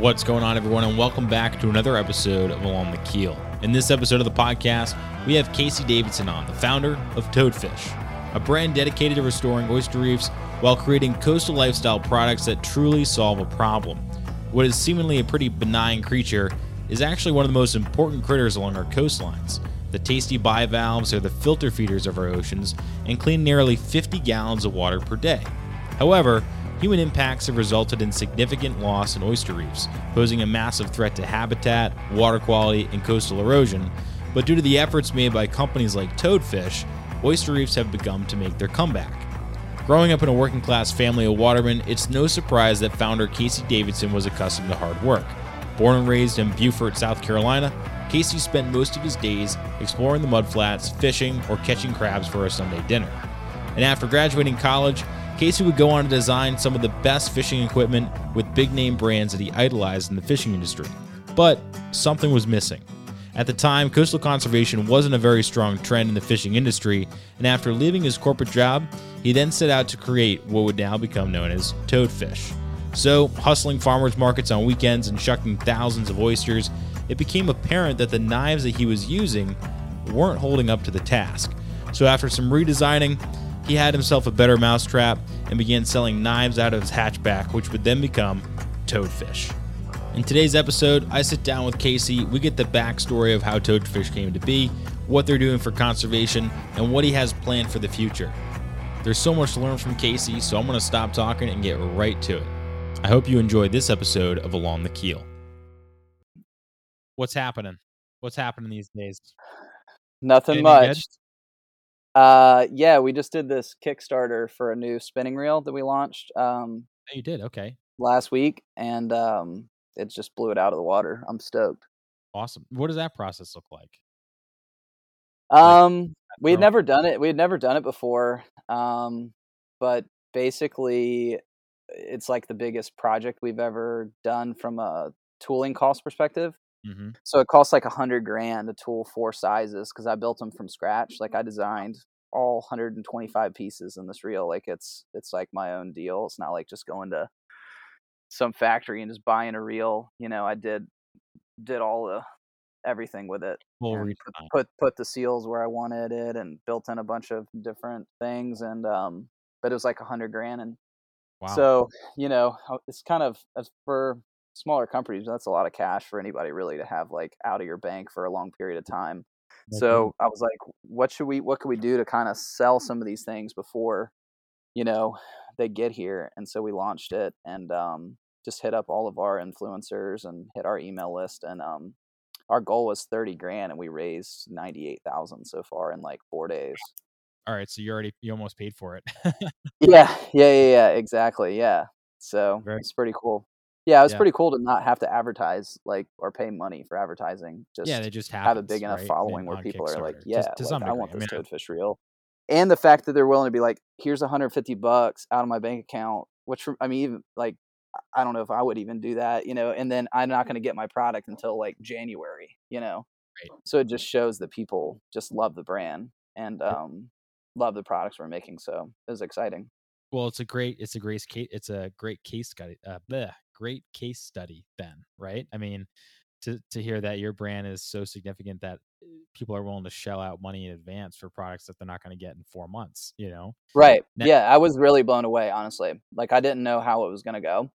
What's going on, everyone, and welcome back to another episode of Along the Keel. In this episode of the podcast, we have Casey Davidson on, the founder of Toadfish, a brand dedicated to restoring oyster reefs while creating coastal lifestyle products that truly solve a problem. What is seemingly a pretty benign creature is actually one of the most important critters along our coastlines. The tasty bivalves are the filter feeders of our oceans and clean nearly 50 gallons of water per day. However, human impacts have resulted in significant loss in oyster reefs, posing a massive threat to habitat, water quality, and coastal erosion. But due to the efforts made by companies like Toadfish, oyster reefs have begun to make their comeback. Growing up in a working class family of watermen, it's no surprise that founder Casey Davidson was accustomed to hard work. Born and raised in Beaufort, South Carolina, Casey spent most of his days exploring the mudflats, fishing, or catching crabs for a Sunday dinner. And after graduating college, Casey would go on to design some of the best fishing equipment with big name brands that he idolized in the fishing industry. But something was missing. At the time, coastal conservation wasn't a very strong trend in the fishing industry, and after leaving his corporate job, he then set out to create what would now become known as Toadfish. So, hustling farmers markets on weekends and shucking thousands of oysters, it became apparent that the knives that he was using weren't holding up to the task. So, after some redesigning, he had himself a better mousetrap and began selling knives out of his hatchback, which would then become Toadfish. In today's episode, I sit down with Casey. We get the backstory of how Toadfish came to be, what they're doing for conservation, and what he has planned for the future. There's so much to learn from Casey, so I'm going to stop talking and get right to it. I hope you enjoyed this episode of Along the Keel. What's happening? What's happening these days? Nothing Anything much. Uh, yeah, we just did this Kickstarter for a new spinning reel that we launched um, Oh, you did? Okay. last week, and um, it just blew it out of the water. I'm stoked. Awesome. What does that process look like? Um, we had never done it. We had never done it before. Um, but basically, it's like the biggest project we've ever done from a tooling cost perspective. Mm-hmm. So it costs like a hundred grand to tool four sizes because I built them from scratch. Like I designed all 125 pieces in this reel. Like it's it's like my own deal. It's not like just going to some factory and just buying a reel. You know, I did did all the everything with it. Redesign. put put the seals where I wanted it and built in a bunch of different things and um but it was like a hundred grand and Wow. so you know uh, it's kind of as for smaller companies that's a lot of cash for anybody really to have like out of your bank for a long period of time No so i was like what should we what can we do to kind of sell some of these things before you know they get here and so we launched it and um just hit up all of our influencers and hit our email list and um our goal was 30 grand and we raised 98,000 so far in like 4 days. All right. So you already, you almost paid for it. Yeah, yeah, yeah, yeah, exactly. Yeah. So Very- it's pretty cool. Yeah, it was Yeah. pretty cool to not have to advertise like or pay money for advertising. Just yeah, they just have a big enough right? following in- where people are like, yeah, to, to like, I want this mean, toadfish reel. And the fact that they're willing to be like, here's 150 bucks out of my bank account, which I mean, even like, I don't know if I would even do that, you know. And then I'm not going to get my product until like January, you know. Right. So it just shows that people just love the brand and um, love the products we're making. So it was exciting. Well, it's a great, it's a great case, it's a great case study, uh, bleh, great case study. Then, right? I mean, to to hear that your brand is so significant that uh, people are willing to shell out money in advance for products that they're not going to get in four months. You know? Right. Now- yeah, I was really blown away, honestly. Like I didn't know how it was gonna go.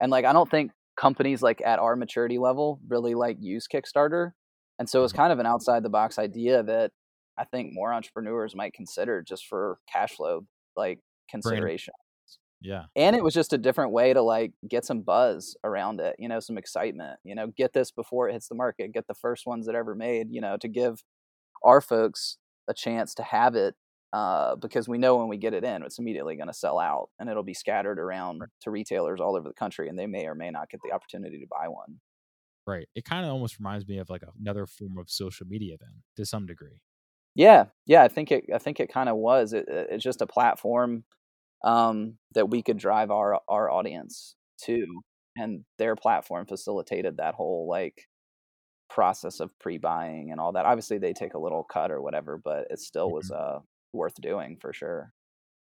And like I don't think companies like at our maturity level really like use Kickstarter. And so it's Mhm. kind of an outside the box idea that I think more entrepreneurs might consider just for cash flow like consideration. Yeah. And it was just a different way to like get some buzz around it, you know, some excitement, you know, get this before it hits the market, get the first ones that ever made, you know, to give our folks a chance to have it uh, because we know when we get it in, it's immediately going to sell out and it'll be scattered around to retailers all over the country and they may or may not get the opportunity to buy one. Right. It kind of almost reminds me of like another form of social media, then, to some degree. Yeah, yeah, I think it. I think it kind of was. It, it- it's just a platform um, that we could drive our our audience to, and their platform facilitated that whole like process of pre-buying and all that. Obviously, they take a little cut or whatever, but it still was uh worth doing for sure.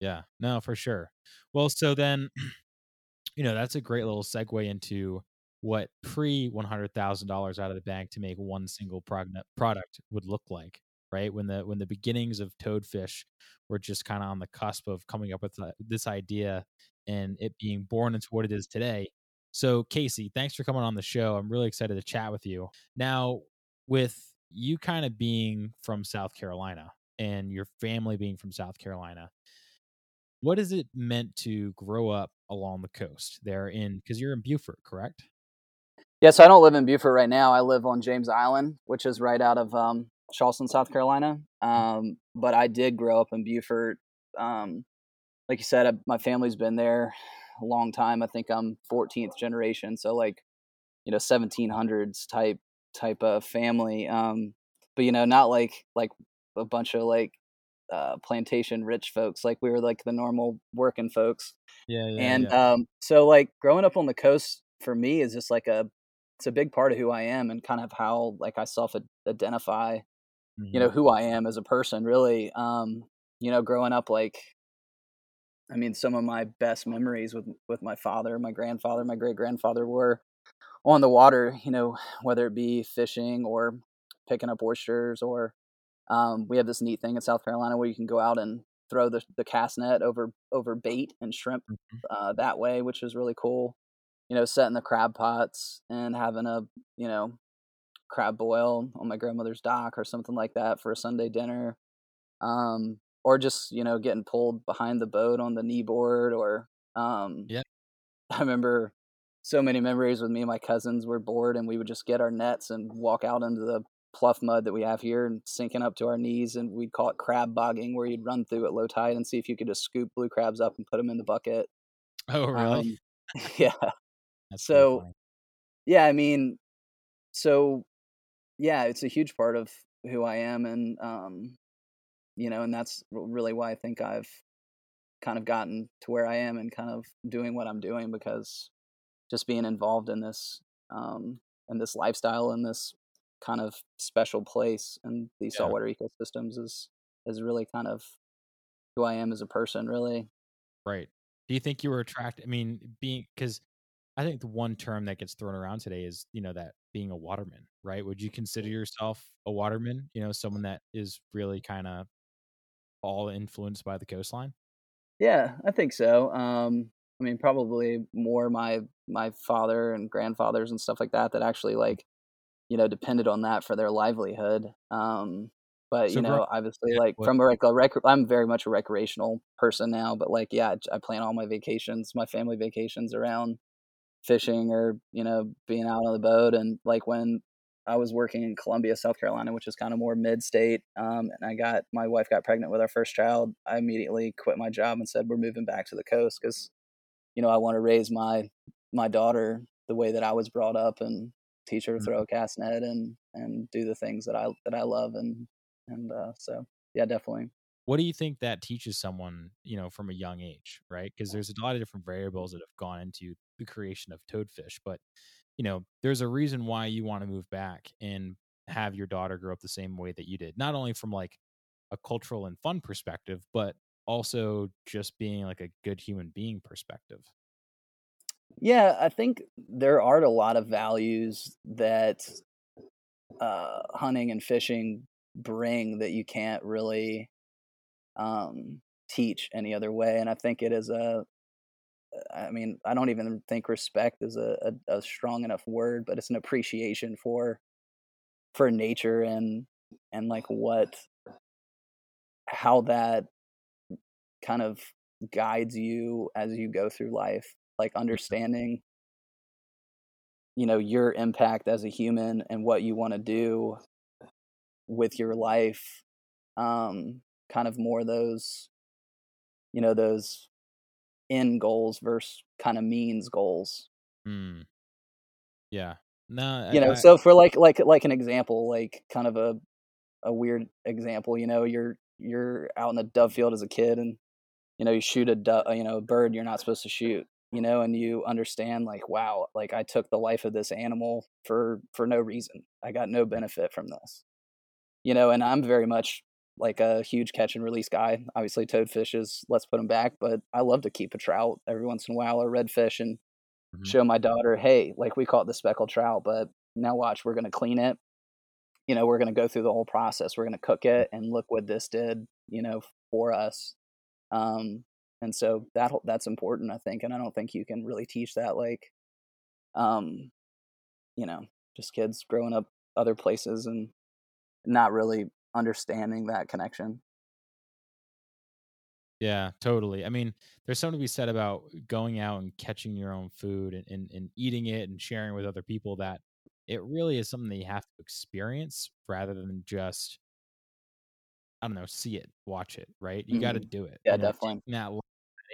Yeah, no, for sure. Well, so then, you know, that's a great little segue into what pre $100,000 out of the bank to make one single product would look like, right? When the when the beginnings of Toadfish were just kind of on the cusp of coming up with this idea and it being born into what it is today. So, Casey, thanks for coming on the show. I'm really excited to chat with you. Now, with you kind of being from South Carolina and your family being from South Carolina, what is it meant to grow up along the coast there in because you're in Beaufort, correct? Yeah, so I don't live in Beaufort right now. I live on James Island, which is right out of um, Charleston, South Carolina. Mm. Um, but I did grow up in Beaufort. Um, like you said, I, my family's been there a long time. I think I'm 14th generation, so like you know 1700s type type of family. Um, but you know, not like like a bunch of like uh, plantation rich folks. Like we were like the normal working folks. Yeah, yeah. And yeah. um, so like growing up on the coast for me is just like a it's a big part of who I am and kind of how like I self identify. Mm-hmm. You know mm-hmm. who I am as a person, really. Um, you know, growing up like I mean, some of my best memories with with my father, my grandfather, my great grandfather were on the water. You know, whether it be fishing or picking up oysters, or um, we have this neat thing in South Carolina where you can go out and throw the the cast net over over bait and shrimp mm-hmm. uh, that way, which is really cool. You know, setting the crab pots and having a you know crab boil on my grandmother's dock or something like that for a Sunday dinner. Um, or just you know getting pulled behind the boat on the knee board or um yeah. I remember so many memories with me and my cousins were bored and we would just get our nets and walk out into the pluff mud that we have here and sinking up to our knees and we'd call it crab bogging where you'd run through at low tide and see if you could just scoop blue crabs up and put them in the bucket. Oh really? Um, yeah. That's so yeah i mean so yeah it's a huge part of who i am and um you know, and that's really why I think I've kind of gotten to where I am and kind of doing what I'm doing because just being involved in this um in this lifestyle in this kind of special place and these yeah. saltwater ecosystems is is really kind of who I am as a person really right do you think you were attracted I mean being cuz I think the one term that gets thrown around today is you know that being a waterman right would you consider yourself a waterman you know someone that is really kind of all influenced by the coastline? Yeah, I think so. Um, I mean, probably more my my father and grandfathers and stuff like that that actually like, you know, depended on that for their livelihood. Um, but so you know, obviously, yeah, like what? from a, a rec- I'm very much a recreational person now. But like, yeah, I plan all my vacations, my family vacations around fishing or you know being out on the boat. And like when I was working in Columbia, South Carolina, which is kind of more mid-state. Um, and I got my wife got pregnant with our first child. I immediately quit my job and said we're moving back to the coast because, you know, I want to raise my my daughter the way that I was brought up and teach her to throw mm-hmm. a cast net and and do the things that I that I love and and uh, so yeah, definitely. What do you think that teaches someone, you know, from a young age, right? Because there's a lot of different variables that have gone into the creation of toadfish, but you know, there's a reason why you want to move back and have your daughter grow up the same way that you did. Not only from like a cultural and fun perspective, but also just being like a good human being perspective. Yeah, I think there are a lot of values that uh, hunting and fishing bring that you can't really um, teach any other way. And I think it is a I mean, I don't even think respect is a, a, a, strong enough word, but it's an appreciation for for nature and and like what how that kind of guides you as you go through life, like mm-hmm. understanding you know your impact as a human and what you want to do with your life um kind of more those you know those end goals versus kind of means goals. Hmm. Yeah. No, you know, I, so for like like like an example, like kind of a a weird example, you know, you're you're out in a dove field as a kid and you know, you shoot a dove, you know, a bird you're not supposed to shoot, you know, and you understand like wow, like I took the life of this animal for for no reason. I got no benefit from this. You know, and I'm very much like a huge catch and release guy. Obviously, toadfish is let's put them back, but I love to keep a trout every once in a while or redfish, and mm-hmm. show my daughter, hey, like we caught the speckled trout, but now watch, we're going to clean it. You know, we're going to go through the whole process. We're going to cook it and look what this did, you know, for us. Um, and so that that's important, I think. And I don't think you can really teach that, like, um, you know, just kids growing up other places and not really understanding that connection. Yeah, totally. I mean, there's something to be said about going out and catching your own food and, and, and eating it and sharing with other people that it really is something that you have to experience rather than just I don't know, see it, watch it, right? You mm-hmm. got to do it. Yeah, you know, definitely. That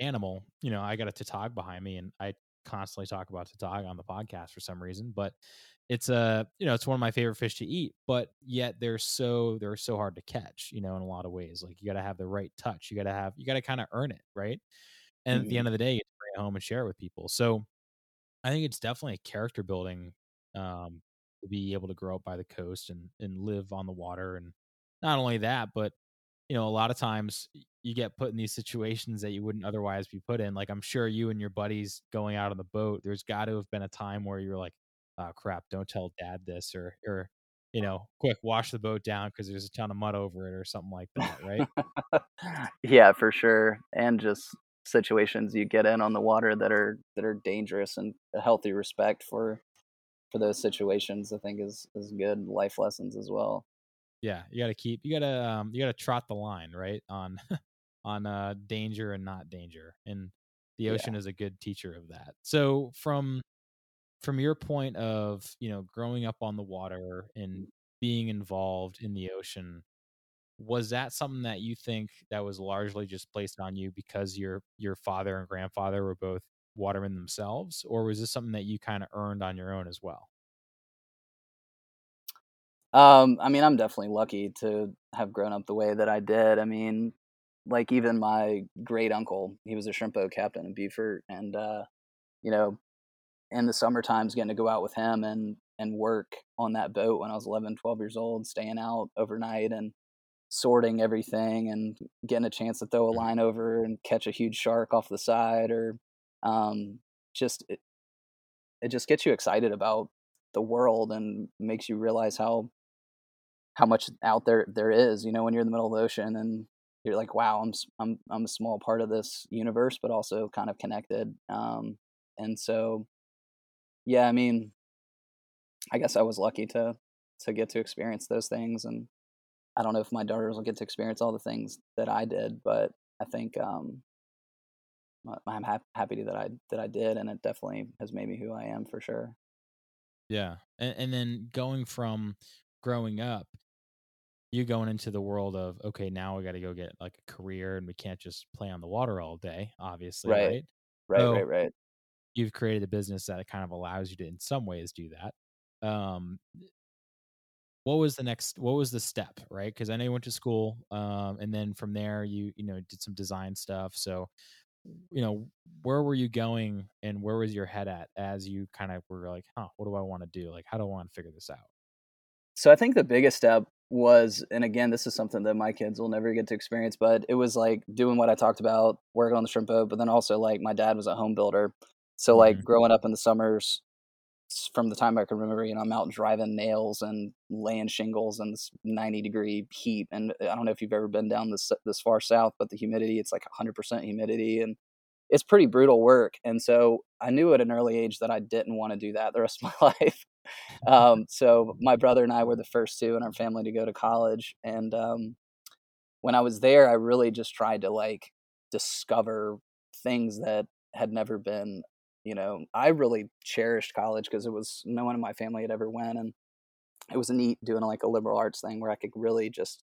animal, you know, I got a tautog behind me, and I constantly talk about tautog on the podcast for some reason, but it's a you know it's one of my favorite fish to eat but yet they're so they're so hard to catch you know in a lot of ways like you got to have the right touch you got to have you got to kind of earn it right and mm-hmm. at the end mm-hmm. of the day you bring it home and share it with people so i think it's definitely a character building um to be able to grow up by the coast and and live on the water and not only that but you know a lot of times you get put in these situations that you wouldn't otherwise be put in like i'm sure you and your buddies going out on the boat there's got to have been a time where you're like oh crap, don't tell dad this or or you know, quick wash the boat down because there's a ton of mud over it or something like that, right? yeah, for sure. And just situations you get in on the water that are that are dangerous and a healthy respect for for those situations I think is is good life lessons as well. Yeah, you got to keep you got to um you got to trot the line, right? On on uh danger and not danger. And the ocean yeah. is a good teacher of that. So from from your point of you know growing up on the water and being involved in the ocean was that something that you think that was largely just placed on you because your your father and grandfather were both watermen themselves or was this something that you kind of earned on your own as well um i mean i'm definitely lucky to have grown up the way that i did i mean like even my great uncle he was a shrimp boat captain in beaufort and uh you know in the summer times getting to go out with him and and work on that boat when I was 11, 12 years old, staying out overnight and sorting everything and getting a chance to throw a mm-hmm. line over and catch a huge shark off the side or um, just it, it just gets you excited about the world and makes you realize how how much out there there is you know when you're in the middle of the ocean and you're like wow i'm i'm i'm a small part of this universe but also kind of connected um, and so yeah, I mean, I guess I was lucky to to get to experience those things, and I don't know if my daughters will get to experience all the things that I did, but I think um, I'm ha- happy that I that I did, and it definitely has made me who I am for sure. Yeah, and, and then going from growing up, you going into the world of okay, now we got to go get like a career, and we can't just play on the water all day, obviously, right? Right, right, so, right. right you've created a business that kind of allows you to in some ways do that. Um what was the next what was the step right? Because i know you went to school um and then from there you you know did some design stuff. So you know where were you going and where was your head at as you kind of were like huh what do i want to do? Like how do i want to figure this out? So i think the biggest step was and again this is something that my kids will never get to experience but it was like doing what i talked about working on the shrimp boat but then also like my dad was a home builder so like mm-hmm. growing up in the summers, from the time I can remember, you know, I'm out driving nails and laying shingles in this 90 degree heat. And uh, I don't know if you've ever been down this this far south, but the humidity, it's like 100% humidity, and it's pretty brutal work. And so I knew at an early age that I didn't want to do that the rest of my life. Um, so my brother and I were the first two in our family to go to college, and um, when I was there, I really just tried to like discover things that had never been you know, I really cherished college because it was no one in my family had ever went, and it was neat doing like a liberal arts thing where I could really just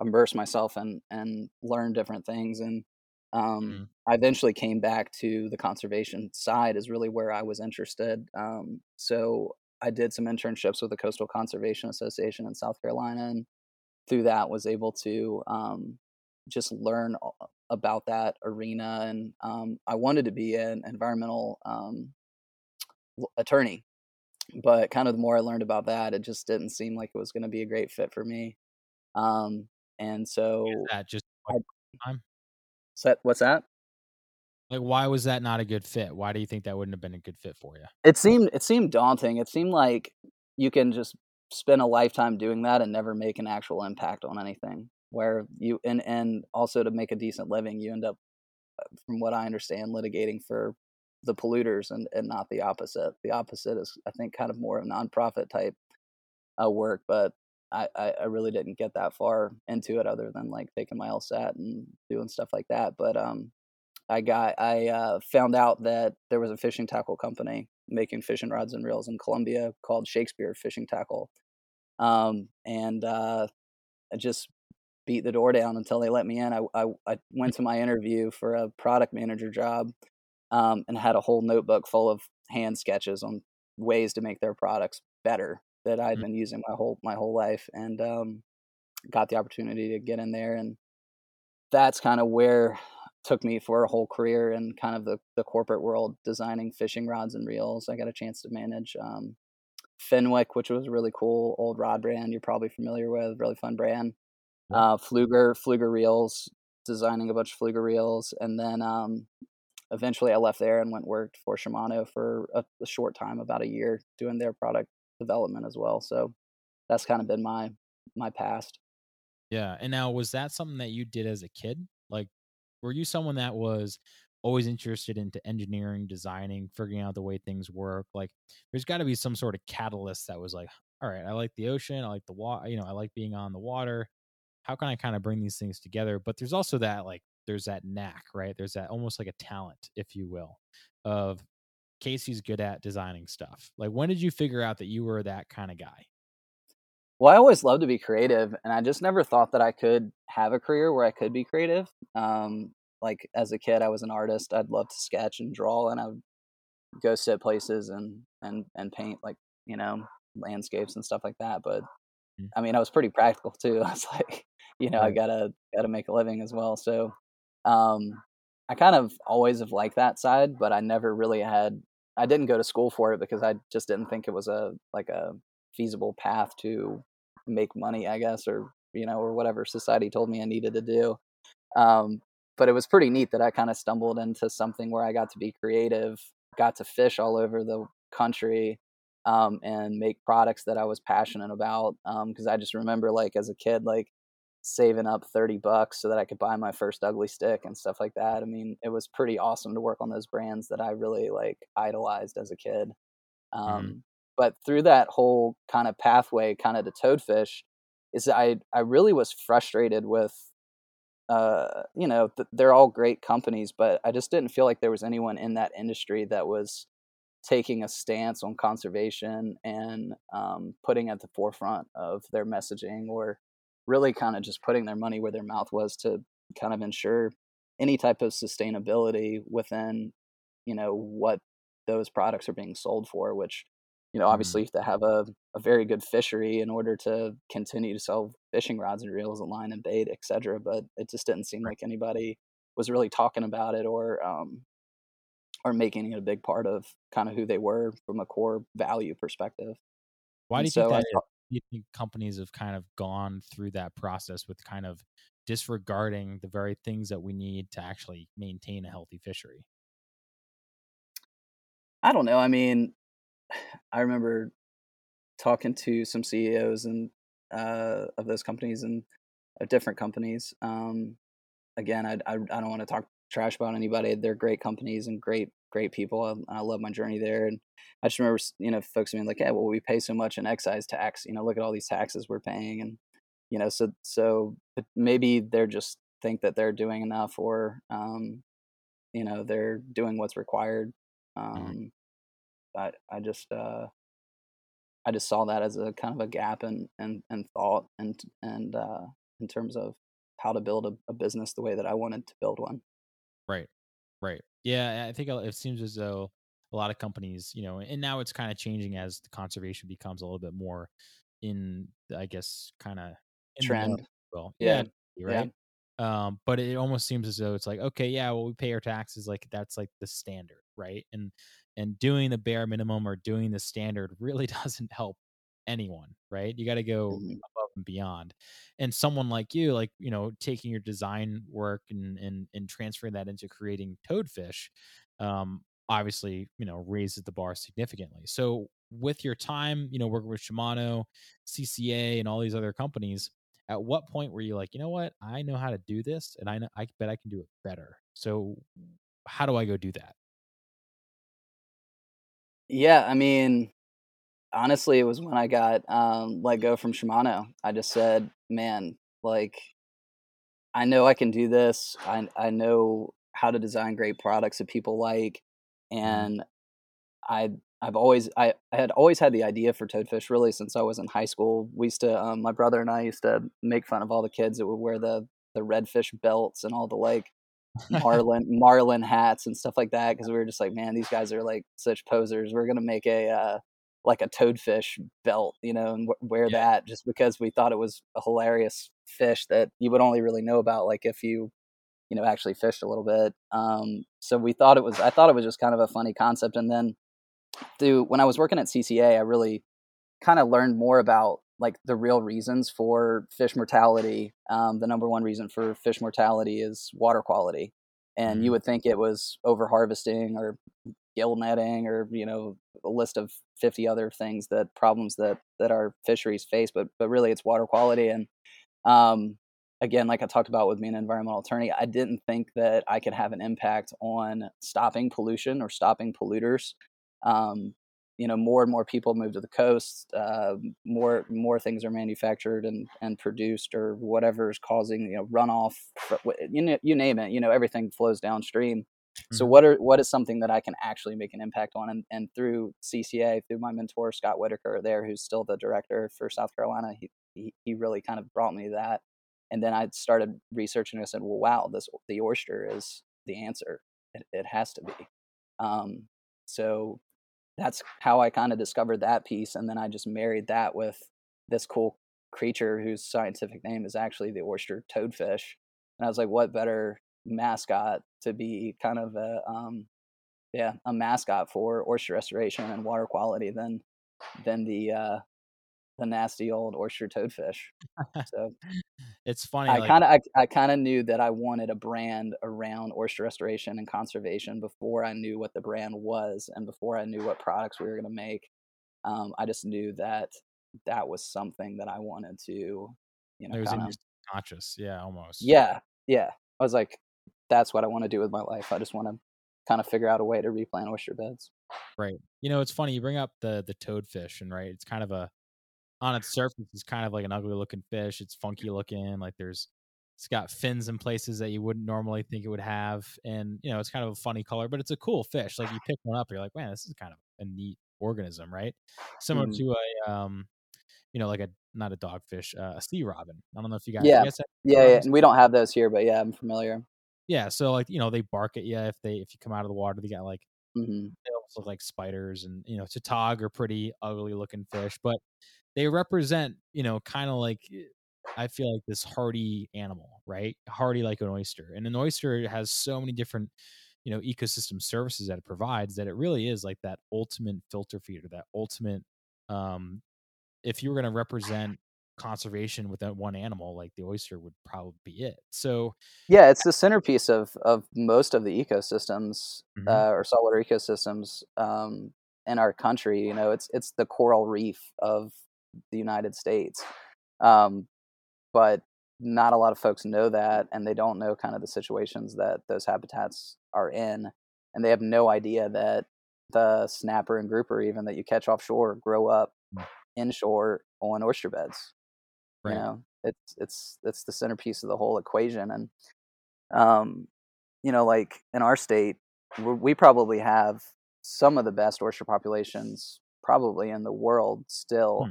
immerse myself and and learn different things. And um, mm. I eventually came back to the conservation side is really where I was interested. Um, so I did some internships with the Coastal Conservation Association in South Carolina, and through that was able to um, just learn about that arena. And um, I wanted to be an environmental um, attorney, but kind of the more I learned about that, it just didn't seem like it was going to be a great fit for me. Um, and so that just time. So what's that? Like, why was that not a good fit? Why do you think that wouldn't have been a good fit for you? It seemed it seemed daunting. It seemed like you can just spend a lifetime doing that and never make an actual impact on anything. Where you and and also to make a decent living, you end up, uh, from what I understand, litigating for the polluters and and not the opposite. The opposite is, I think, kind of more of nonprofit type uh, work, but I, I, really didn't get that far into it other than like taking my LSAT and doing stuff like that. But um, I got I uh, found out that there was a fishing tackle company making fishing rods and reels in Columbia called Shakespeare Fishing Tackle, um, and uh, I just beat the door down until they let me in. I, I, I went to my interview for a product manager job um, and had a whole notebook full of hand sketches on ways to make their products better that I'd mm. been using my whole my whole life, and um, got the opportunity to get in there, and that's kind of where took me for a whole career in kind of the, the corporate world, designing fishing rods and reels. I got a chance to manage um, Fenwick, which was a really cool old rod brand you're probably familiar with, really fun brand. Uh, Pflueger, Pflueger reels, designing a bunch of Pflueger reels, and then um, eventually I left there and went worked for Shimano for a, a, short time, about a year, doing their product development as well. So that's kind of been my my past. Yeah, and now was that something that you did as a kid? Like were you someone that was always interested into engineering, designing, figuring out the way things work? Like there's got to be some sort of catalyst that was like, all right, I like the ocean, I like the water, you know, I like being on the water. How can I kind of bring these things together? But there's also that like there's that knack, right? There's that almost like a talent, if you will, of Casey's good at designing stuff. Like when did you figure out that you were that kind of guy? Well, I always loved to be creative, and I just never thought that I could have a career where I could be creative. Um, like as a kid, I was an artist. I'd love to sketch and draw, and I would go sit places and and and paint like you know landscapes and stuff like that. But mm. I mean, I was pretty practical too. I was like, you know. I gotta gotta make a living as well. So um, I kind of always have liked that side, but I never really had. I didn't go to school for it because I just didn't think it was a like a feasible path to make money, I guess, or you know, or whatever society told me I needed to do. Um, but it was pretty neat that I kind of stumbled into something where I got to be creative, got to fish all over the country, um, and make products that I was passionate about. Because um, I just remember, like as a kid, like saving up 30 bucks so that I could buy my first Ugly Stik and stuff like that. I mean, it was pretty awesome to work on those brands that I really like idolized as a kid. Mm-hmm. Um, mm. But through that whole kind of pathway, kind of to toadfish, is I I really was frustrated with uh, you know, th- they're all great companies, but I just didn't feel like there was anyone in that industry that was taking a stance on conservation and um, putting at the forefront of their messaging or really kind of just putting their money where their mouth was to kind of ensure any type of sustainability within, you know, what those products are being sold for, which you know, obviously mm-hmm. you have to have a, a very good fishery in order to continue to sell fishing rods and reels and line and bait, etc. But it just didn't seem like anybody was really talking about it or um, or making it a big part of kind of who they were from a core value perspective. Why do you so think that? you think companies have kind of gone through that process with kind of disregarding the very things that we need to actually maintain a healthy fishery? I don't know. I mean, I remember talking to some CEOs and uh, of those companies and of different companies. Um, again, I, I, I don't want to talk trash about anybody. They're great companies and great great people. I, I, love my journey there. And I just remember you know folks being like, "Yeah, well, we pay so much in excise tax. You know, look at all these taxes we're paying." And you know, so so maybe they're just think that they're doing enough, or um, you know, they're doing what's required. Mm-hmm. Um, I I just uh, I just saw that as a kind of a gap in and and thought and and uh, in terms of how to build a, a, business the way that I wanted to build one. Right, right. Yeah, I think it seems as though a lot of companies, you know, and now it's kind of changing as the conservation becomes a little bit more in, I guess, kind of trend. Well, yeah, yeah, right. Yeah. Um, but it almost seems as though it's like, okay, yeah, well, we pay our taxes, like that's like the standard, right? And and doing the bare minimum or doing the standard really doesn't help anyone right you got to go mm-hmm. above and beyond. And someone like you, like you know, taking your design work and and and transferring that into creating toadfish, um, obviously you know raises the bar significantly. So with your time, you know, working with Shimano, CCA, and all these other companies, at what point were you like, you know what, I know how to do this, and I know I bet I can do it better. So how do I go do that? Yeah, I mean, honestly, it was when I got um, let go from Shimano. I just said, man, like, I know I can do this. I I know how to design great products that people like, Mhm. and I I've always I, I had always had the idea for Toadfish really since I was in high school. We used to um, my brother and I used to make fun of all the kids that would wear the the redfish belts and all the like marlin marlin hats and stuff like that because we were just like, man, these guys are like such posers. We're gonna make a uh, like a toadfish belt, you know, and w- wear Yeah. that just because we thought it was a hilarious fish that you would only really know about like if you you know actually fished a little bit. Um, so we thought it was I thought it was just kind of a funny concept, and then through when I was working at CCA, I really kind of learned more about like the real reasons for fish mortality. Um, the number one reason for fish mortality is water quality, and you Mhm. would think it was over harvesting or gill netting or you know a list of 50 other things that problems that that our fisheries face but but really it's water quality and um again like i talked about with being an environmental attorney i didn't think that i could have an impact on stopping pollution or stopping polluters um you know more and more people move to the coast uh, more more things are manufactured and and produced or whatever is causing you know runoff you know, you name it you know everything flows downstream so Mhm. what are what is something that I can actually make an impact on? And, and through CCA, through my mentor Scott Whitaker there, who's still the director for South Carolina, he he, he really kind of brought me that. And then I started researching. And I said, well, wow, this the oyster is the answer. It, it has to be. Um, so that's how I kind of discovered that piece, and then I just married that with this cool creature whose scientific name is actually the oyster toadfish. And I was like, what better mascot to be kind of a um, yeah a mascot for oyster restoration and water quality than than the uh, the nasty old oyster toadfish. So it's funny, I like kind of I, I kind of knew that I wanted a brand around oyster restoration and conservation before I knew what the brand was and before I knew what products we were going to make. Um, I just knew that that was something that I wanted to, you know, it was in your conscious, yeah, almost. yeah, yeah. I was like, that's what I want to do with my life. I just want to kind of figure out a way to replant oyster beds. Right. You know, it's funny you bring up the the toadfish, and right, it's kind of a on its surface, it's kind of like an ugly looking fish. It's funky looking, like there's it's got fins in places that you wouldn't normally think it would have, and you know, it's kind of a funny color, but it's a cool fish. Like you pick one up, you're like, man, this is kind of a neat organism, right? Similar Mhm. to a um, you know, like a not a dogfish, uh, a sea robin. I don't know if you guys, you Yeah, guys yeah, yeah. And we don't have those here, but yeah, I'm familiar. Yeah, so like you know, they bark at you if they if you come out of the water. They got like hmm they almost look like spiders, and you know, tautog are pretty ugly looking fish, but they represent, you know, kind of like eh, I feel like this hardy animal, right? Hardy like an oyster. And an oyster has so many different, you know, ecosystem services that it provides that it really is like that ultimate filter feeder, that ultimate um if you were going to represent conservation with that one animal, like the oyster would probably be it. So, Yeah, it's the centerpiece of of most of the ecosystems mhm, uh, or saltwater ecosystems um, in our country. You know, it's it's the coral reef of the United States, um, but not a lot of folks know that, and they don't know kind of the situations that those habitats are in, and they have no idea that the snapper and grouper, even that you catch offshore, grow up mm, inshore on oyster beds. You know, it's it's it's the centerpiece of the whole equation, and um, you know, like in our state, we we probably have some of the best oyster populations probably in the world Hmm. still.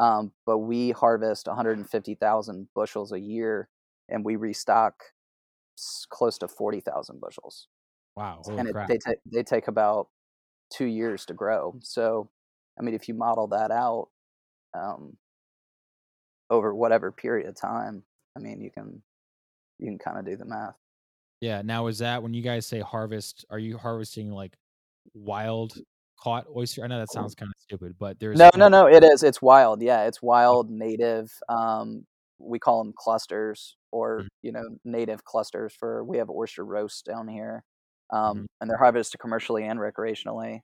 Um, but we harvest 150,000 bushels a year and we restock close to 40,000 bushels. Wow. And it, they, ta- they take about two years to grow. So, I mean, if you model that out um, over whatever period of time, I mean, you can you can kind of do the math. Yeah. Now, is that when you guys say harvest, are you harvesting like wild caught oyster? I know that sounds kind of stupid, but there's no, no, no. It is. It's wild. Yeah, it's wild, native. Um, we call them clusters, or Mhm. you know, native clusters. For we have oyster roasts down here, um, and they're harvested commercially and recreationally.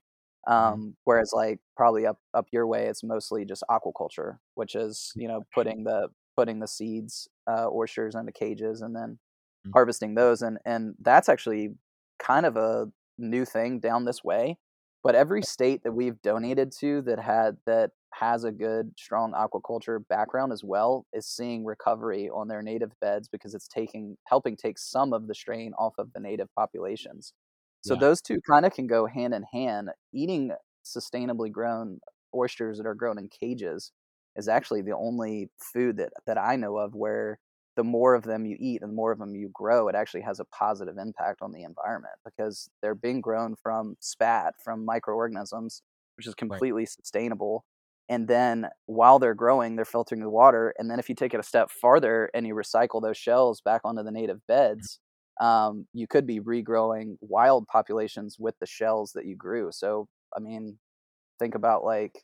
Mhm. Um, whereas, like probably up up your way, it's mostly just aquaculture, which is you know putting the putting the seeds, uh, oysters into cages, and then Mhm. harvesting those, and and that's actually kind of a new thing down this way. But every state that we've donated to that had that has a good strong aquaculture background as well is seeing recovery on their native beds because it's taking helping take some of the strain off of the native populations. So Yeah. those two kind of can go hand in hand. Eating sustainably grown oysters that are grown in cages is actually the only food that that I know of where the more of them you eat and the more of them you grow, it actually has a positive impact on the environment because they're being grown from spat, from microorganisms, which is right. completely sustainable. And then while they're growing, they're filtering the water. And then if you take it a step farther and you recycle those shells back onto the native mm. beds, um, you could be regrowing wild populations with the shells that you grew. So, I mean, think about like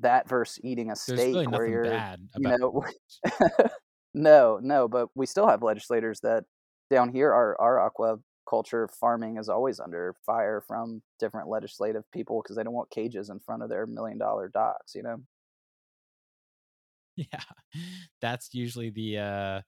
that versus eating a There's steak really where nothing you're, bad you know, no, no, but we still have legislators that down here our our aquaculture farming is always under fire from different legislative people because they don't want cages in front of their million dollar docks, you know. Yeah. That's usually the uh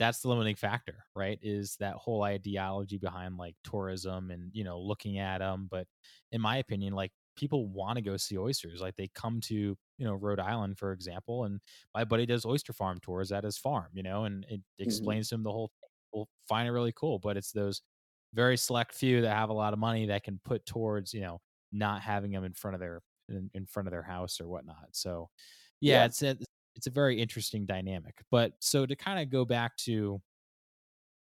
that's the limiting factor, right? Is that whole ideology behind like tourism and, you know, looking at them, but in my opinion, like people want to go see oysters. Like they come to, you know, Rhode Island for example, and my buddy does oyster farm tours at his farm, you know, and it hmm explains to him the whole thing. We'll find it really cool, but it's those very select few that have a lot of money that can put towards, you know, not having them in front of their in, in front of their house or whatnot. So yeah, Yeah. it's a it's a very interesting dynamic. But so to kind of go back to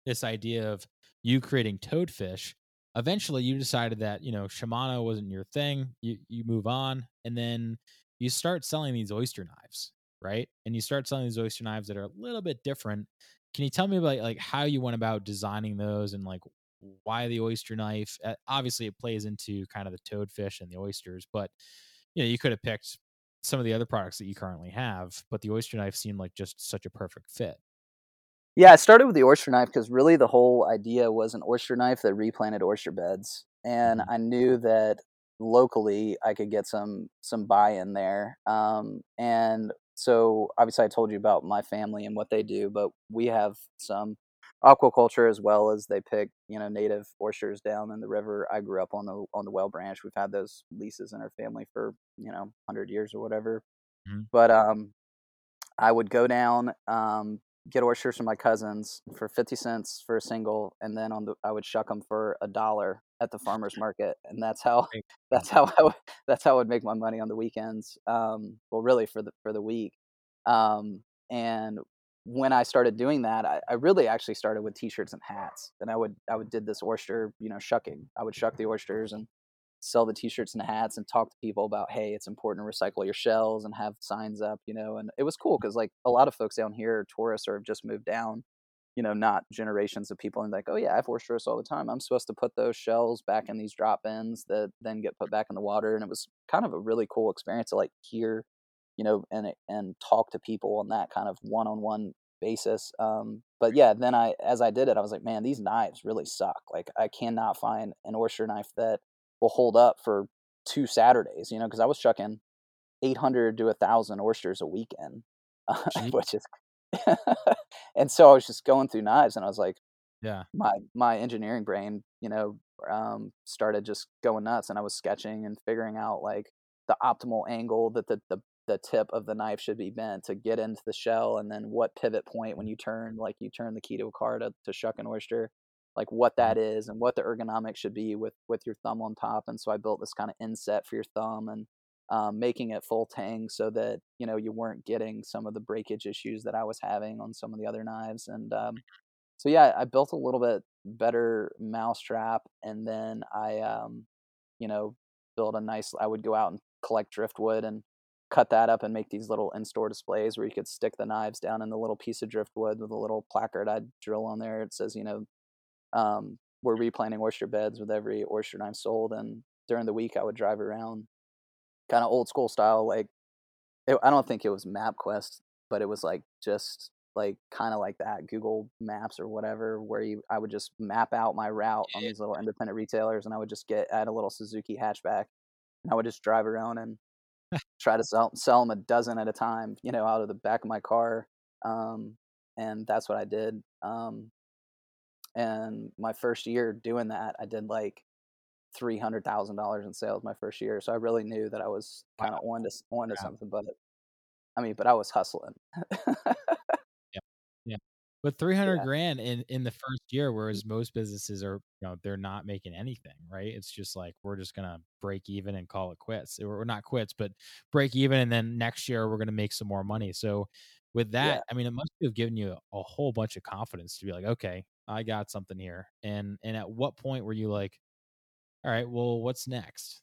this idea of you creating toadfish, eventually you decided that, you know, Shimano wasn't your thing. You you move on and then you start selling these oyster knives, right? And you start selling these oyster knives that are a little bit different. Can you tell me about like how you went about designing those and like why the oyster knife? Obviously it plays into kind of the toadfish and the oysters, but you know, you could have picked some of the other products that you currently have, but the oyster knife seemed like just such a perfect fit. Yeah, I started with the oyster knife because really the whole idea was an oyster knife that replanted oyster beds, and Mhm. I knew that locally I could get some some buy-in there. Um, and so obviously I told you about my family and what they do, but we have some aquaculture as well as they pick you know native oysters down in the river. I grew up on the on the Whale Branch. We've had those leases in our family for you know hundred years or whatever. Mhm. But um, I would go down, um, get oysters from my cousins for 50 cents for a single, and then on the I would shuck them for a dollar at the farmer's market, and that's how that's how I would, that's how I would make my money on the weekends. Um, well, really for the for the week. Um, and when I started doing that, I, I really actually started with t-shirts and hats. And I would I would did this oyster, you know, shucking. I would shuck the oysters and sell the t-shirts and hats and talk to people about hey it's important to recycle your shells and have signs up you know and it was cool because like a lot of folks down here tourists or have just moved down you know not generations of people and like oh yeah i have oysters all the time i'm supposed to put those shells back in these drop bins that then get put back in the water and it was kind of a really cool experience to like hear you know and and talk to people on that kind of one-on-one basis um but yeah then i as i did it i was like man these knives really suck like i cannot find an oyster knife that will hold up for two Saturdays, you know, because I was chucking 800 to a 1,000 oysters a weekend, which is, and so I was just going through knives and I was like, Yeah. my, my engineering brain, you know, um, started just going nuts and I was sketching and figuring out like the optimal angle that the, the, the tip of the knife should be bent to get into the shell and then what pivot point when you turn like you turn the key to a car to, to shuck an oyster like what Mhm. that is and what the ergonomics should be with with your thumb on top. And so I built this kind of inset for your thumb and um, making it full tang so that you know you weren't getting some of the breakage issues that I was having on some of the other knives. And um, so yeah, I built a little bit better mousetrap, and then I um, you know built a nice. I would go out and collect driftwood and cut that up and make these little in-store displays where you could stick the knives down in the little piece of driftwood with a little placard I'd drill on there. It says, you know, um, we're replanting oyster beds with every oyster knife sold, and during the week I would drive around, kind of old school style. Like, it, I don't think it was MapQuest, but it was like just like kind of like that Google Maps or whatever, where you I would just map out my route on these little independent retailers, and I would just get at a little Suzuki hatchback, and I would just drive around and try to sell sell them a dozen at a time, you know, out of the back of my car. Um, and that's what I did. Um, and my first year doing that, I did like three hundred thousand dollars in sales my first year. So I really knew that I was kind of wow. on to on to wow. something. But I mean, but I was hustling. But three hundred yeah. grand in in the first year, whereas mm-hmm. most businesses are, you know, they're not making anything, right? It's just like we're just gonna break even and call it quits. Or not quits, but break even, and then next year we're gonna make some more money. So with that, yeah. I mean, it must have given you a whole bunch of confidence to be like, okay, I got something here. And and at what point were you like, all right, well, what's next?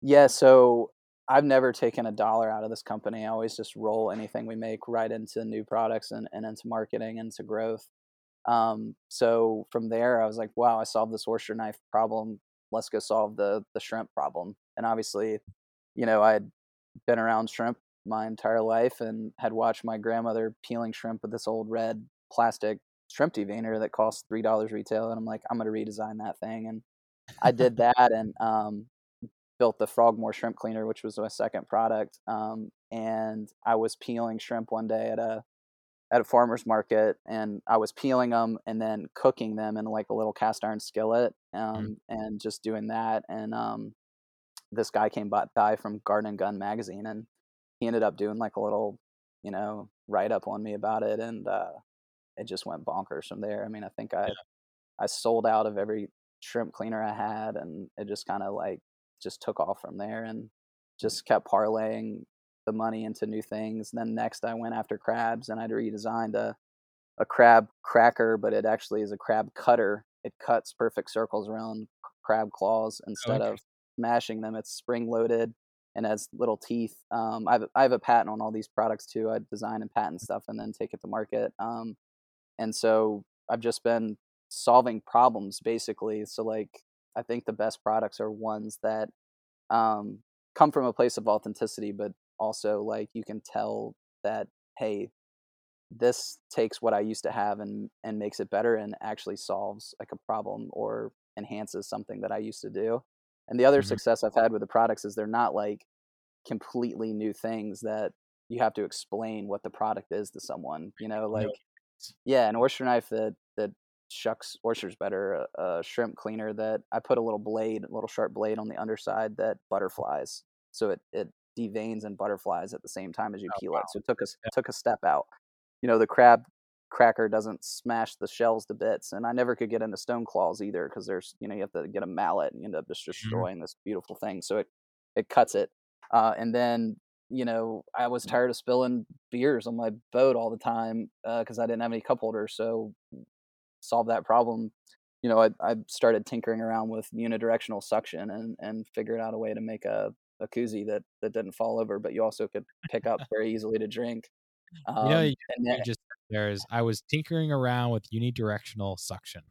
Yeah, so I've never taken a dollar out of this company. I always just roll anything we make right into new products and, and into marketing, into growth. Um, so from there, I was like, wow, I solved this oyster knife problem. Let's go solve the the shrimp problem. And obviously, you know, I had been around shrimp my entire life and had watched my grandmother peeling shrimp with this old red plastic shrimp deveiner that cost three dollars retail, and I'm like, I'm gonna redesign that thing, and I did that and um, built the Frogmore shrimp cleaner, which was my second product. Um, and I was peeling shrimp one day at a at a farmer's market, and I was peeling them and then cooking them in like a little cast iron skillet, um, mm and just doing that. And um, this guy came by from Garden and Gun magazine, and he ended up doing like a little, you know, write up on me about it, and uh, it just went bonkers from there. I mean, I think I yeah. I sold out of every shrimp cleaner I had, and it just kind of like just took off from there, and just kept parlaying the money into new things. And then next, I went after crabs, and I'd redesigned a a crab cracker, but it actually is a crab cutter. It cuts perfect circles around crab claws instead okay. of smashing them. It's spring loaded and has little teeth. Um, I have I have a patent on all these products too. I design and patent stuff and then take it to market. Um, and so I've just been solving problems basically. So like I think the best products are ones that um, come from a place of authenticity, but also like you can tell that hey, this takes what I used to have and and makes it better and actually solves like a problem or enhances something that I used to do. And the other mm-hmm. success I've had with the products is they're not like completely new things that you have to explain what the product is to someone. You know, like yeah, an oyster knife that that shucks oysters better, a, a, shrimp cleaner that I put a little blade, a little sharp blade on the underside that butterflies, so it it deveins and butterflies at the same time as you oh, peel wow. it. So it took a yeah. took a step out. You know, the crab cracker doesn't smash the shells to bits, and I never could get into stone claws either because there's you know you have to get a mallet and you end up just mm-hmm. destroying mm-hmm. this beautiful thing. So it it cuts it, uh, and then you know, I was tired of spilling beers on my boat all the time because uh, I didn't have any cup holders. So solve that problem. You know, I, I started tinkering around with unidirectional suction and, and figured out a way to make a, a koozie that, that didn't fall over, but you also could pick up very easily to drink. Um, you know, you, then, just there's I was tinkering around with unidirectional suction.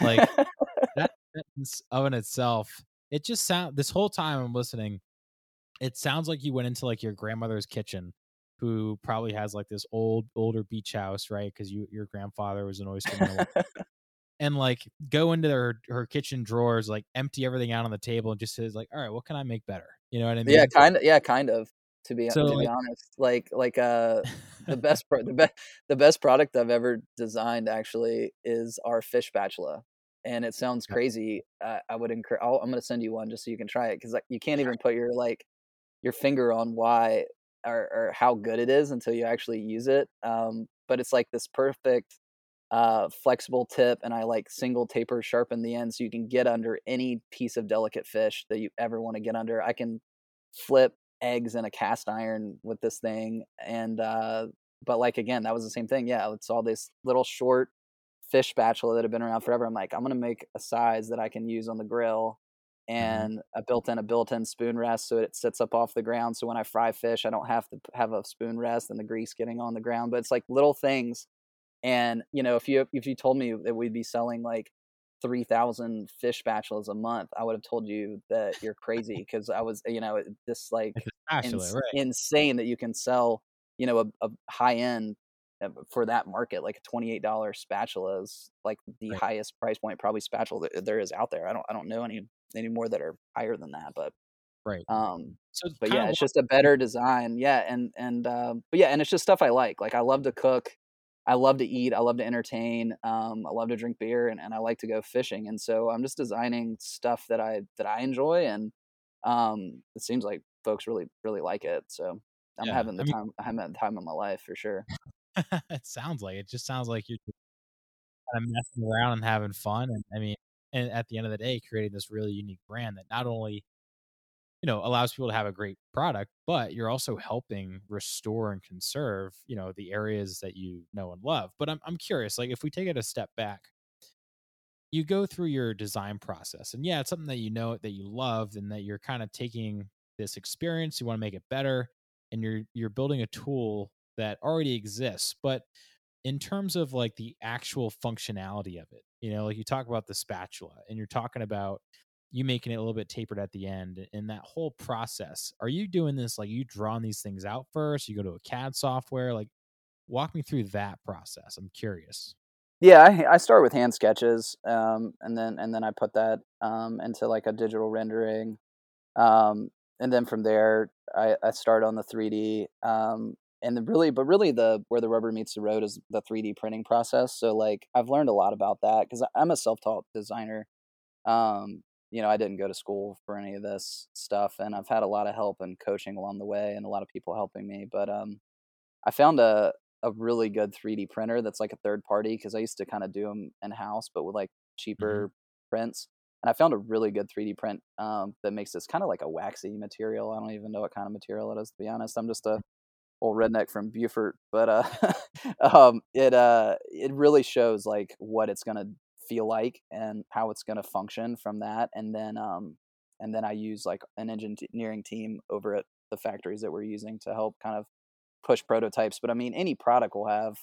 Like that sentence of in itself, it just sound this whole time I'm listening, it sounds like you went into like your grandmother's kitchen who probably has like this old older beach house right because you your grandfather was an oyster and like go into her her kitchen drawers like empty everything out on the table and just says like all right what can i make better? You know what i mean yeah kind of yeah kind of to be so, to like, be honest like like uh the best pro- the best the best product i've ever designed actually is our fish spatula and it sounds crazy uh, i would encourage i'm going to send you one just so you can try it because like, you can't even put your like your finger on why or, or how good it is until you actually use it. Um, but it's like this perfect uh, flexible tip, and I like single taper sharpen the end so you can get under any piece of delicate fish that you ever want to get under. I can flip eggs in a cast iron with this thing, and uh, but like again, that was the same thing. Yeah, it's all this little short fish spatula that have been around forever. I'm like, I'm gonna make a size that I can use on the grill. And I built in a built-in spoon rest so it sits up off the ground. So when I fry fish, I don't have to have a spoon rest and the grease getting on the ground. But it's like little things. And you know, if you if you told me that we'd be selling like 3,000 fish spatulas a month, I would have told you that you're crazy because I was, you know, this like ins- right? insane that you can sell, you know, a, a high end uh, for that market, like a $28 spatula is like the Right. highest price point probably spatula that there is out there. I don't, I don't know any, any more that are higher than that, but, Right. um, So but yeah, it's just a better design. Yeah, and and um, but yeah, and it's just stuff I like. Like I love to cook, I love to eat, I love to entertain, um, I love to drink beer, and, and I like to go fishing. And so I'm just designing stuff that I that I enjoy, and um, it seems like folks really really like it. So I'm Yeah, having I the mean- time I'm having the time of my life for sure. it sounds like it. Just sounds like you're kind of messing around and having fun. And I mean, and at the end of the day, creating this really unique brand that not only you know allows people to have a great product, but you're also helping restore and conserve you know the areas that you know and love. But I'm I'm curious, like if we take it a step back, you go through your design process, and yeah, it's something that you know that you love, and that you're kind of taking this experience, you want to make it better, and you're you're building a tool that already exists, but in terms of like the actual functionality of it, you know, like you talk about the spatula and you're talking about you making it a little bit tapered at the end and that whole process. Are you doing this like you drawing these things out first? You go to a CAD software? Like walk me through that process. I'm curious. Yeah, I, I start with hand sketches, um, and then and then I put that um, into like a digital rendering, um, and then from there I, I start on the 3D. And then really, but really the where the rubber meets the road is the 3D printing process. So like I've learned a lot about that because I'm a self-taught designer. Um, you know, I didn't go to school for any of this stuff, and I've had a lot of help and coaching along the way, and a lot of people helping me. But um, I found a a really good 3D printer that's like a third party because I used to kind of do them in house, but with like cheaper prints. And I found a really good 3D print um, that makes this kind of like a waxy material. I don't even know what kind of material it is to be honest. I'm just a old redneck from Beaufort, but uh, um, it uh, it really shows like what it's gonna feel like and how it's gonna function from that. And then um, and then I use like an engineering team over at the factories that we're using to help kind of push prototypes. But I mean, any product will have,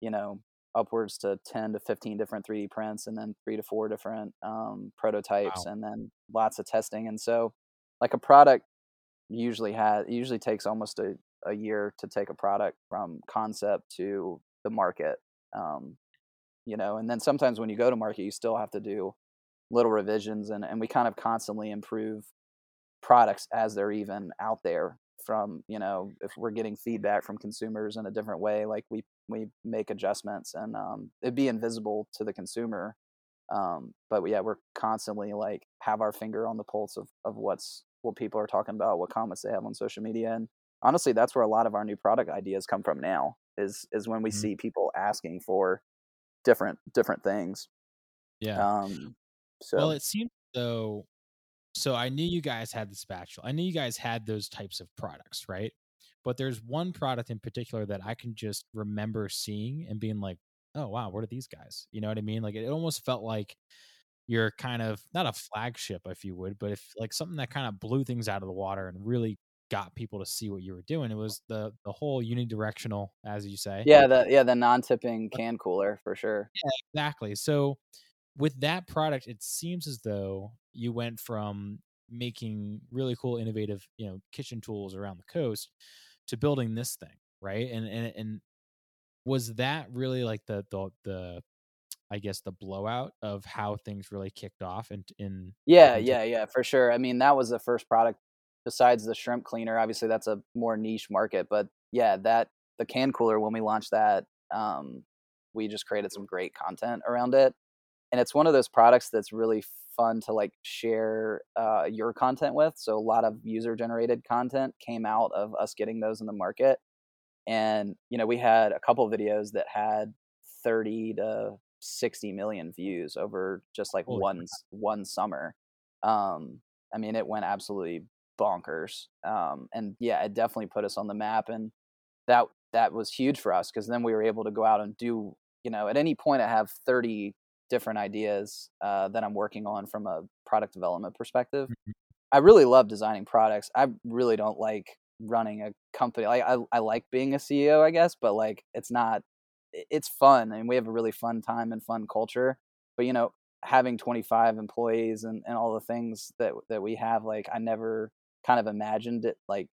you know, upwards to 10 to 15 different 3D prints and then three to four different um, prototypes Wow. and then lots of testing. And so, like a product usually has, it usually takes almost a, a year to take a product from concept to the market. Um, you know, and then sometimes when you go to market, you still have to do little revisions and, and we kind of constantly improve products as they're even out there from you know if we're getting feedback from consumers in a different way like we we make adjustments and um, it'd be invisible to the consumer um, but yeah we're constantly like have our finger on the pulse of, of what's what people are talking about what comments they have on social media and honestly that's where a lot of our new product ideas come from now is is when we Mhm. see people asking for different different things Yeah. um so Well, it seems though. So I knew you guys had the spatula. I knew you guys had those types of products, right? But there's one product in particular that I can just remember seeing and being like, "Oh wow, what are these guys?" You know what I mean? Like it almost felt like you're kind of not a flagship, if you would, but if like something that kind of blew things out of the water and really got people to see what you were doing. It was the the whole unidirectional, as you say. yeah the yeah the non-tipping can cooler for sure Yeah, Exactly. So with that product, it seems as though you went from making really cool, innovative, you know, kitchen tools around the coast to building this thing, right? And and and was that really like the the the I guess the blowout of how things really kicked off in in Yeah, yeah, yeah, for sure. I mean, that was the first product besides the shrimp cleaner. Obviously, that's a more niche market, but yeah, that the can cooler when we launched that, um, we just created some great content around it, and it's one of those products that's really fun to like share uh, your content with. So a lot of user generated content came out of us getting those in the market, and you know, we had a couple videos that had thirty to sixty million views over just like Holy one s- one summer. Um, I mean, it went absolutely bonkers. Um, and yeah, it definitely put us on the map, and that that was huge for us because then we were able to go out and do. You know, at any point, I have thirty different ideas uh, that I'm working on from a product development perspective. Mhm. I really love designing products. I really don't like running a company. Like I, I like being a CEO, I guess, but like it's not. It's fun, and we have a really fun time and fun culture. But you know, having 25 employees and, and all the things that that we have like i never kind of imagined it like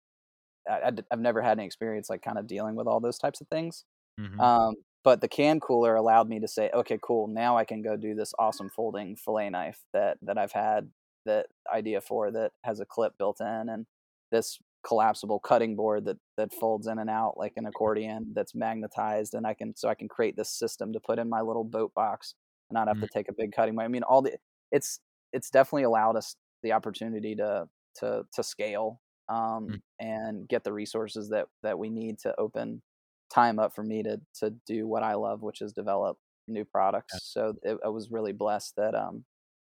I, have never had any experience like kind of dealing with all those types of things mm-hmm. um, but the can cooler allowed me to say okay cool now i can go do this awesome folding fillet knife that that i've had that idea for that has a clip built in and this collapsible cutting board that that folds in and out like an accordion that's magnetized and I can so I can create this system to put in my little boat box and not have mm-hmm. to take a big cutting I mean all the it's it's definitely allowed us the opportunity to to to scale um, mm-hmm. and get the resources that that we need to open time up for me to to do what I love which is develop new products yeah. so it, I was really blessed that um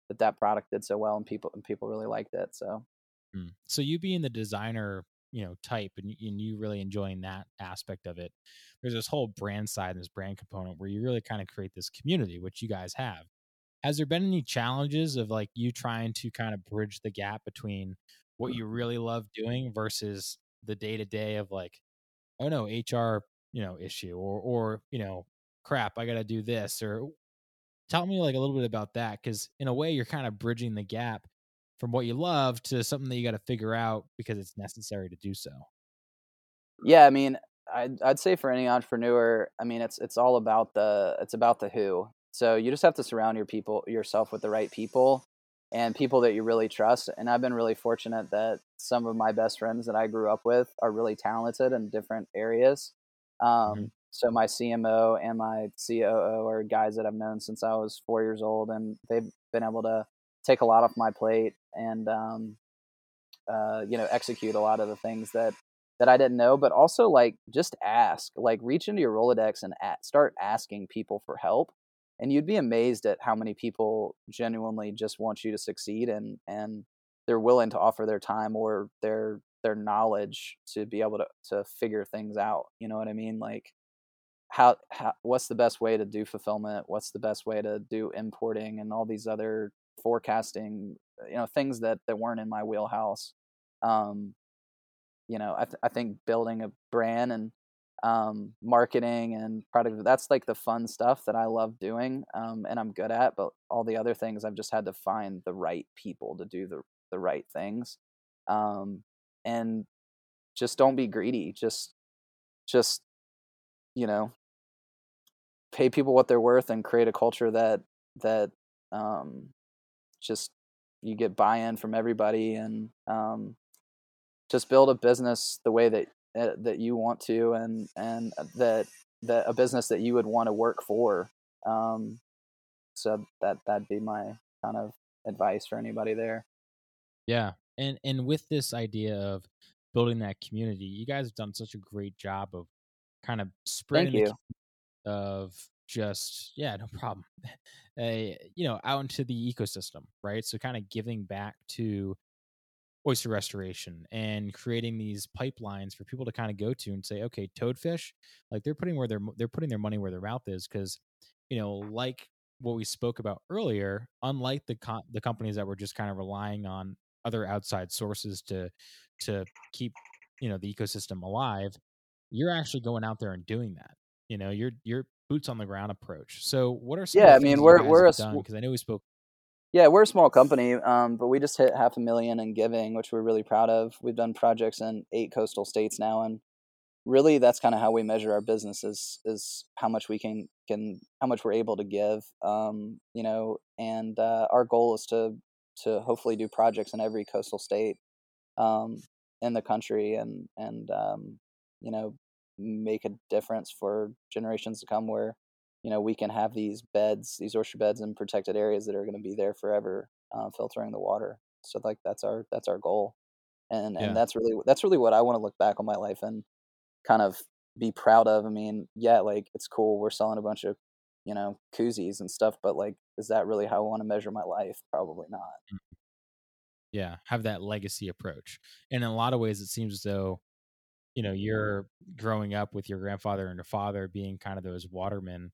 that that product did so well and people and people really liked it so Mm. So you being the designer, you know, type and, and you really enjoying that aspect of it, there's this whole brand side and this brand component where you really kind of create this community, which you guys have. Has there been any challenges of like you trying to kind of bridge the gap between what mm. you really love doing versus the day to day of like, oh no, HR, you know, issue or or you know, crap, I got to do this or tell me like a little bit about that because in a way you're kind of bridging the gap from what you love to something that you got to figure out because it's necessary to do so. Yeah, I mean, I'd I'd say for any entrepreneur, I mean, it's it's all about the it's about the who. So you just have to surround your people yourself with the right people and people that you really trust. And I've been really fortunate that some of my best friends that I grew up with are really talented in different areas. Um, mm-hmm. So my CMO and my COO are guys that I've known since I was four years old, and they've been able to take a lot off my plate and um, uh, you know execute a lot of the things that that I didn't know, but also like just ask, like reach into your Rolodex and at, start asking people for help. And you'd be amazed at how many people genuinely just want you to succeed and and they're willing to offer their time or their their knowledge to be able to to figure things out. You know what I mean? Like how, how what's the best way to do fulfillment? What's the best way to do importing and all these other forecasting, you know, things that that weren't in my wheelhouse. Um, you know, I th- I think building a brand and um, marketing and product that's like the fun stuff that I love doing um, and I'm good at. But all the other things I've just had to find the right people to do the the right things, um, and just don't be greedy. Just just you know pay people what they're worth and create a culture that that um, just you get buy-in from everybody and um, just build a business the way that that you want to and and that that a business that you would want to work for um, so that that'd be my kind of advice for anybody there. Yeah and and with this idea of building that community you guys have done such a great job of kind of spreading of just yeah no problem. A you know out into the ecosystem right? So kind of giving back to oyster restoration and creating these pipelines for people to kind of go to and say okay toadfish like they're putting where they're they're putting their money where their mouth is because you know like what we spoke about earlier unlike the co- the companies that were just kind of relying on other outside sources to to keep you know the ecosystem alive you're actually going out there and doing that you know you're you're boots on the ground approach. So, what are some? Yeah, I mean, we're we're a because I know we spoke. Yeah, we're a small company, um, but we just hit half a million in giving, which we're really proud of. We've done projects in eight coastal states now, and really, that's kind of how we measure our business is is how much we can can how much we're able to give. Um, you know, and uh, our goal is to to hopefully do projects in every coastal state um, in the country, and and um, you know make a difference for generations to come where you know we can have these beds these oyster beds in protected areas that are going to be there forever uh, filtering the water. So like that's our that's our goal. And yeah. and that's really that's really what i want to look back on my life and kind of be proud of. I mean yeah like it's cool we're selling a bunch of you know koozies and stuff but like is that really how i want to measure my life? Probably not. Mm. yeah have that legacy approach. And in a lot of ways it seems as though you know you're growing up with your grandfather and your father being kind of those watermen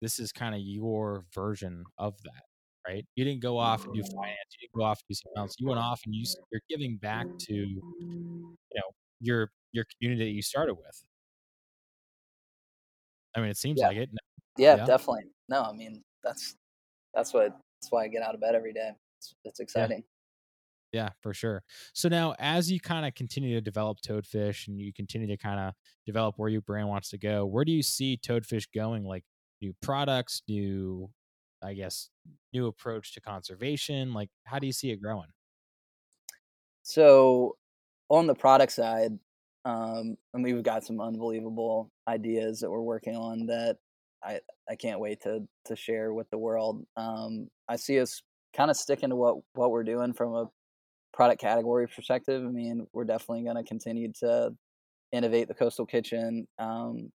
this is kind of your version of that right you didn't go off and do finance mm. you didn't go off and do something else you went off and you you're giving back to you know your your community that you started with i mean it seems yeah. like it yeah, yeah definitely no i mean that's that's what that's why I get out of bed every day. It's, it's exciting. Yeah, for sure. So now, as you kind of continue to develop Toadfish and you continue to kind of develop where your brand wants to go, where do you see Toadfish going? Like new products, new, I guess, new approach to conservation. Like, how do you see it growing? So, on the product side, um, and we've got some unbelievable ideas that we're working on that I I can't wait to to share with the world. Um, I see us kind of sticking to what what we're doing from a product category perspective, I mean, we're definitely going to continue to innovate the coastal kitchen, um,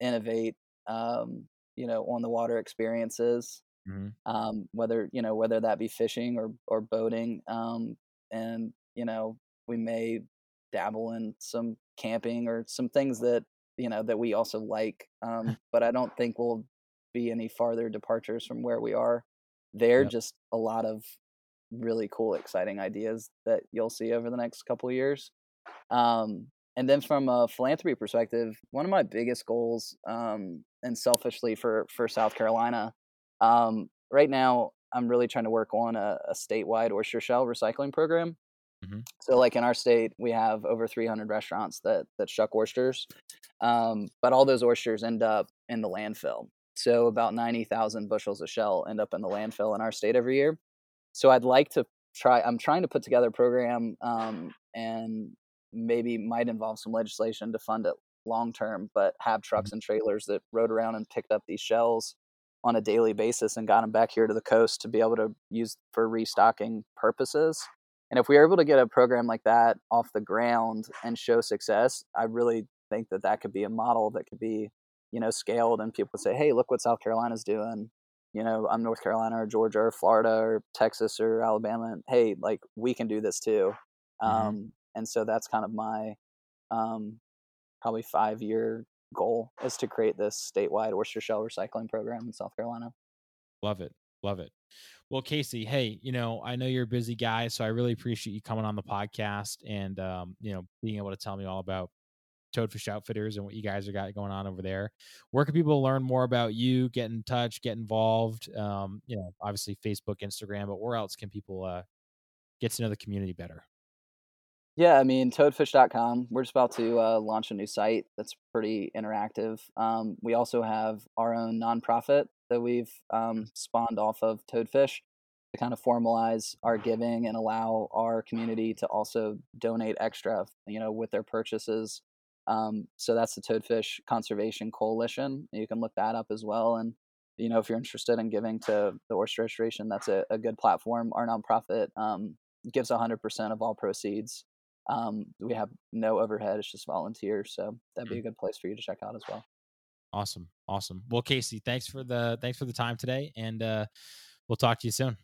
innovate, um, you know, on the water experiences, mm-hmm. um, whether you know whether that be fishing or or boating, um, and you know we may dabble in some camping or some things that you know that we also like, um, but I don't think we'll be any farther departures from where we are. There, yep. just a lot of really cool, exciting ideas that you'll see over the next couple years. Um, and then from a philanthropy perspective, one of my biggest goals, um, and selfishly for for South Carolina, um, right now I'm really trying to work on a, a statewide oyster shell recycling program. Mm-hmm. So, like in our state, we have over 300 restaurants that that shuck oysters, um, but all those oysters end up in the landfill. So, about 90,000 bushels of shell end up in the landfill in our state every year so I'd like to try. I'm trying to put together a program, um, and maybe might involve some legislation to fund it long term, but have trucks mm-hmm. and trailers that rode around and picked up these shells on a daily basis and got them back here to the coast to be able to use for restocking purposes. And if we are able to get a program like that off the ground and show success, I really think that that could be a model that could be, you know, scaled and people say, "Hey, look what South Carolina's doing you know, I'm North Carolina or Georgia or Florida or Texas or Alabama. And, hey, like we can do this too. Mm-hmm. Um, and so that's kind of my um, probably five year goal is to create this statewide oyster shell recycling program in South Carolina. Love it. Love it. Well, Casey, hey, you know, I know you're a busy guy, so I really appreciate you coming on the podcast and, um, you know, being able to tell me all about Toadfish Outfitters and what you guys are got going on over there. Where can people learn more about you, get in touch, get involved? Um, you know, obviously Facebook, Instagram, but where else can people uh, get to know the community better? Yeah, I mean, toadfish.com. We're just about to uh, launch a new site that's pretty interactive. Um, we also have our own nonprofit that we've um, spawned off of Toadfish to kind of formalize our giving and allow our community to also donate extra, you know, with their purchases um, so that's the Toadfish Conservation Coalition. You can look that up as well. And you know, if you're interested in giving to the oyster restoration, that's a, a good platform. Our nonprofit um, gives 100% of all proceeds. Um, we have no overhead; it's just volunteers. So that'd be a good place for you to check out as well. Awesome, awesome. Well, Casey, thanks for the thanks for the time today, and uh, we'll talk to you soon.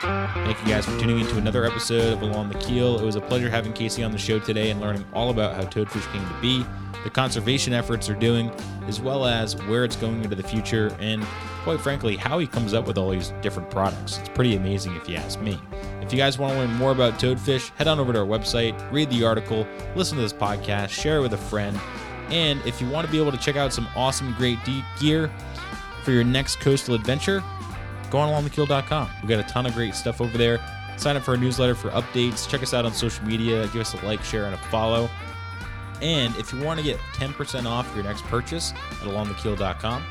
Thank you guys for tuning in to another episode of Along the Keel. It was a pleasure having Casey on the show today and learning all about how Toadfish came to be, the conservation efforts they're doing, as well as where it's going into the future, and quite frankly, how he comes up with all these different products. It's pretty amazing if you ask me. If you guys want to learn more about Toadfish, head on over to our website, read the article, listen to this podcast, share it with a friend, and if you want to be able to check out some awesome, great gear for your next coastal adventure, go on alongthekeel.com. We've got a ton of great stuff over there. Sign up for our newsletter for updates. Check us out on social media. Give us a like, share, and a follow. And if you want to get 10% off your next purchase at alongthekeel.com,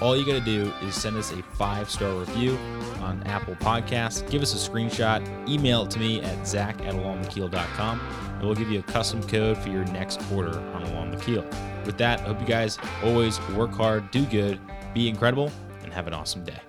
all you got to do is send us a five star review on Apple Podcasts. Give us a screenshot, email it to me at zach at alongthekeel.com, and we'll give you a custom code for your next order on Along the Keel. With that, I hope you guys always work hard, do good, be incredible, and have an awesome day.